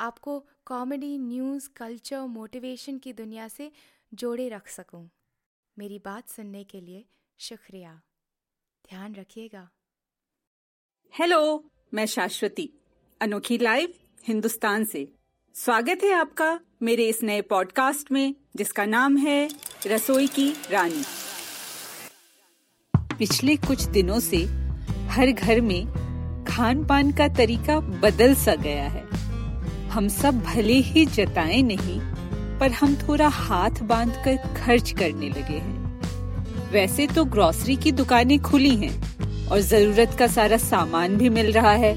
आपको comedy, news, culture, motivation की दुनिया से जोड़े रख सकूँ। मेरी बात सुनने के लिए शुक्रिया। ध्यान रखिएगा। हेलो मैं शाश्वती, अनोखी लाइव हिंदुस्तान से। स्वागत है आपका मेरे इस नए पॉडकास्ट में, जिसका नाम है रसोई की रानी। पिछले कुछ दिनों से हर घर में खान पान का तरीका बदल सा गया है। हम सब भले ही जताए नहीं, पर हम थोड़ा हाथ बाँध कर खर्च करने लगे हैं। वैसे तो ग्रोसरी की दुकानें खुली हैं और ज़रूरत का सारा सामान भी मिल रहा है,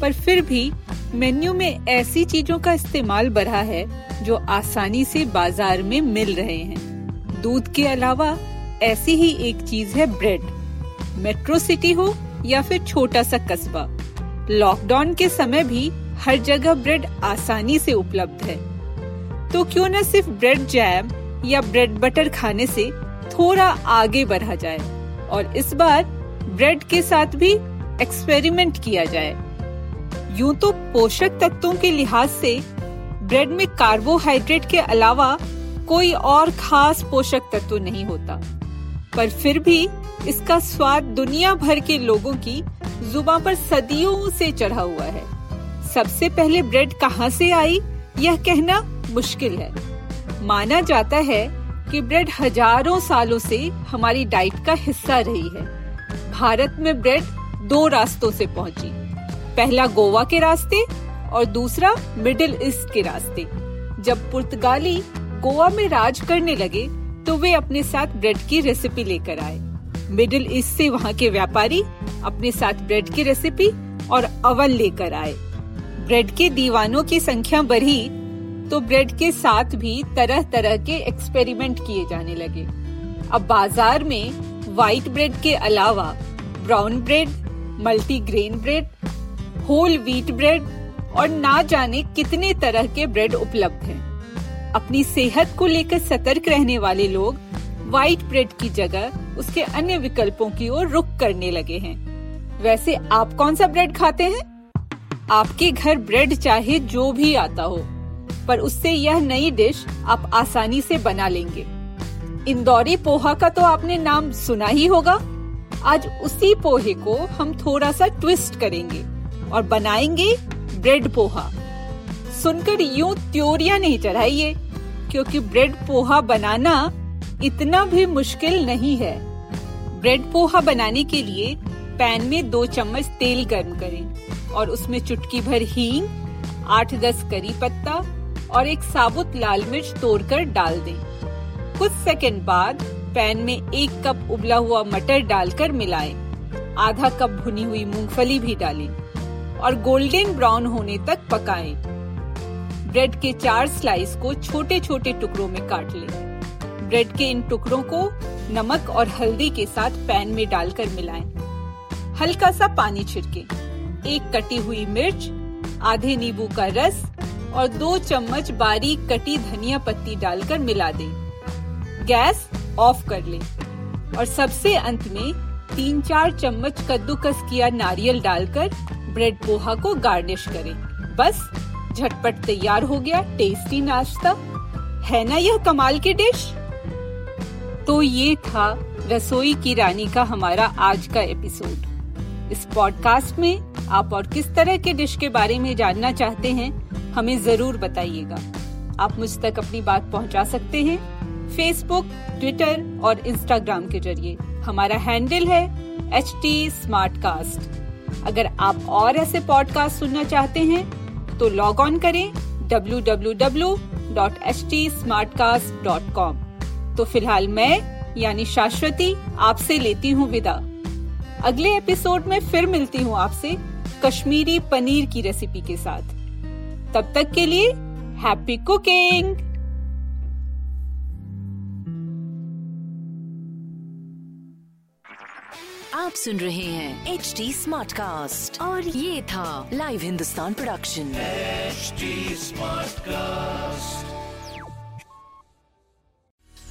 पर फिर भी मेन्यू में ऐसी चीज़ों का इस्तेमाल बढ़ा है जो आसानी से बाज़ार में मिल रहे हैं। दूध के अलावा ऐसी ही एक चीज़ है ब्रेड मेट्रो सिटी हो या फिर छोटा सा कस्बा। लॉकडाउन के समय भी हर जगह ब्रेड आसानी से उपलब्ध है। तो क्यों न सिर्फ़ ब्रेड जैम या ब्रेड बटर खाने से थोड़ा आगे बढ़ा जाए और इस बार ब्रेड के साथ भी एक्सपेरिमेंट किया जाए। यूँ तो पोषक तत्वों के लिहाज से ब्रेड में कार्बोहाइड्रेट के अलावा कोई और खास पोषक तत्व नहीं होता। पर फिर भी इसका स्वाद दुनिया भर के लोगों की जुबा पर सदियों से चढ़ा हुआ है। सबसे पहले ब्रेड कहाँ से आई? यह कहना मुश्किल है। माना जाता है कि ब्रेड हज़ारों सालों से हमारी डाइट का हिस्सा रही है। भारत में ब्रेड दो रास्तों से पहुँची। पहला गोवा के रास्ते और दूसरा मिडिल ईस्ट के रास्ते। जब पुर्तगाली गोवा में राज करने लगे तो वे अपने साथ ब्रेड की रेसिपी लेकर आए। मिडिल ईस्ट से वहाँ के व्यापारी अपने साथ ब्रेड की रेसिपी और अवन लेकर आए। ब्रेड के दीवानों की संख्या बढ़ी तो ब्रेड के साथ भी तरह तरह के एक्सपेरिमेंट किए जाने लगे। अब बाज़ार में व्हाइट ब्रेड के अलावा brown bread, multigrain bread, whole wheat bread और ना जाने कितने तरह के ब्रेड उपलब्ध हैं। अपनी सेहत को लेकर सतर्क रहने वाले लोग व्हाइट ब्रेड की जगह उसके अन्य विकल्पों की ओर रुख करने लगे हैं। वैसे आप कौन सा ब्रेड खाते हैं? आपके घर ब्रेड चाहे जो भी आता हो, पर उससे यह नई डिश आप आसानी से बना लेंगे। इंदौरी पोहा का तो आपने नाम सुना ही होगा। आज उसी पोहे को हम थोड़ा सा ट्विस्ट करेंगे और बनाएँगे ब्रेड पोहा। सुनकर यूँ त्योरिया नहीं चढ़ाइए, क्योंकि ब्रेड पोहा बनाना इतना भी मुश्किल नहीं है। ब्रेड पोहा बनाने के लिए पैन में दो चम्मच तेल गर्म करें। और उसमें चुटकी भर हींग, आठ दस करी पत्ता और एक साबुत लाल मिर्च तोड़कर डाल दें कुछ सेकंड बाद पैन में एक कप उबला हुआ मटर डालकर मिलाएँ। आधा कप भुनी हुई मूंगफली भी डालें और गोल्डन ब्राउन होने तक पकाएँ। ब्रेड के चार स्लाइस को छोटे छोटे टुकड़ों में काट लें। ब्रेड के इन टुकड़ों को नमक और हल्दी के साथ पैन में डालकर मिलाएँ। हल्का सा पानी छिड़के एक कटी हुई मिर्च, आधे नींबू का रस और दो चम्मच बारीक कटी धनिया पत्ती डालकर मिला दें। गैस ऑफ़ कर लें और सबसे अंत में तीन चार चम्मच कद्दूकस किया नारियल डालकर ब्रेड पोहा को गार्निश करें। बस, झटपट तैयार हो गया टेस्टी नाश्ता। है ना यह कमाल की डिश? तो ये था रसोई की रानी का हमारा आज का एपिसोड। इस पॉडकास्ट में आप और किस तरह के डिश के बारे में जानना चाहते हैं, हमें ज़रूर बताइएगा। आप मुझ तक अपनी बात पहुँचा सकते हैं फेसबुक ट्विटर और इंस्टाग्राम के ज़रिए। हमारा हैंडल है एच टी अगर आप और ऐसे पॉडकास्ट सुनना चाहते हैं तो लॉग ऑन करें www.htsmartcast.com तो फ़िलहाल मैं, यानी शाश्वती, आपसे लेती हूँ विदा। अगले एपिसोड में फिर मिलती हूँ आपसे। कश्मीरी पनीर की रेसिपी के साथ। तब तक के लिए हैप्पी कुकिंग आप सुन रहे हैं एच डी स्मार्ट कास्ट और ये था live Hindustan production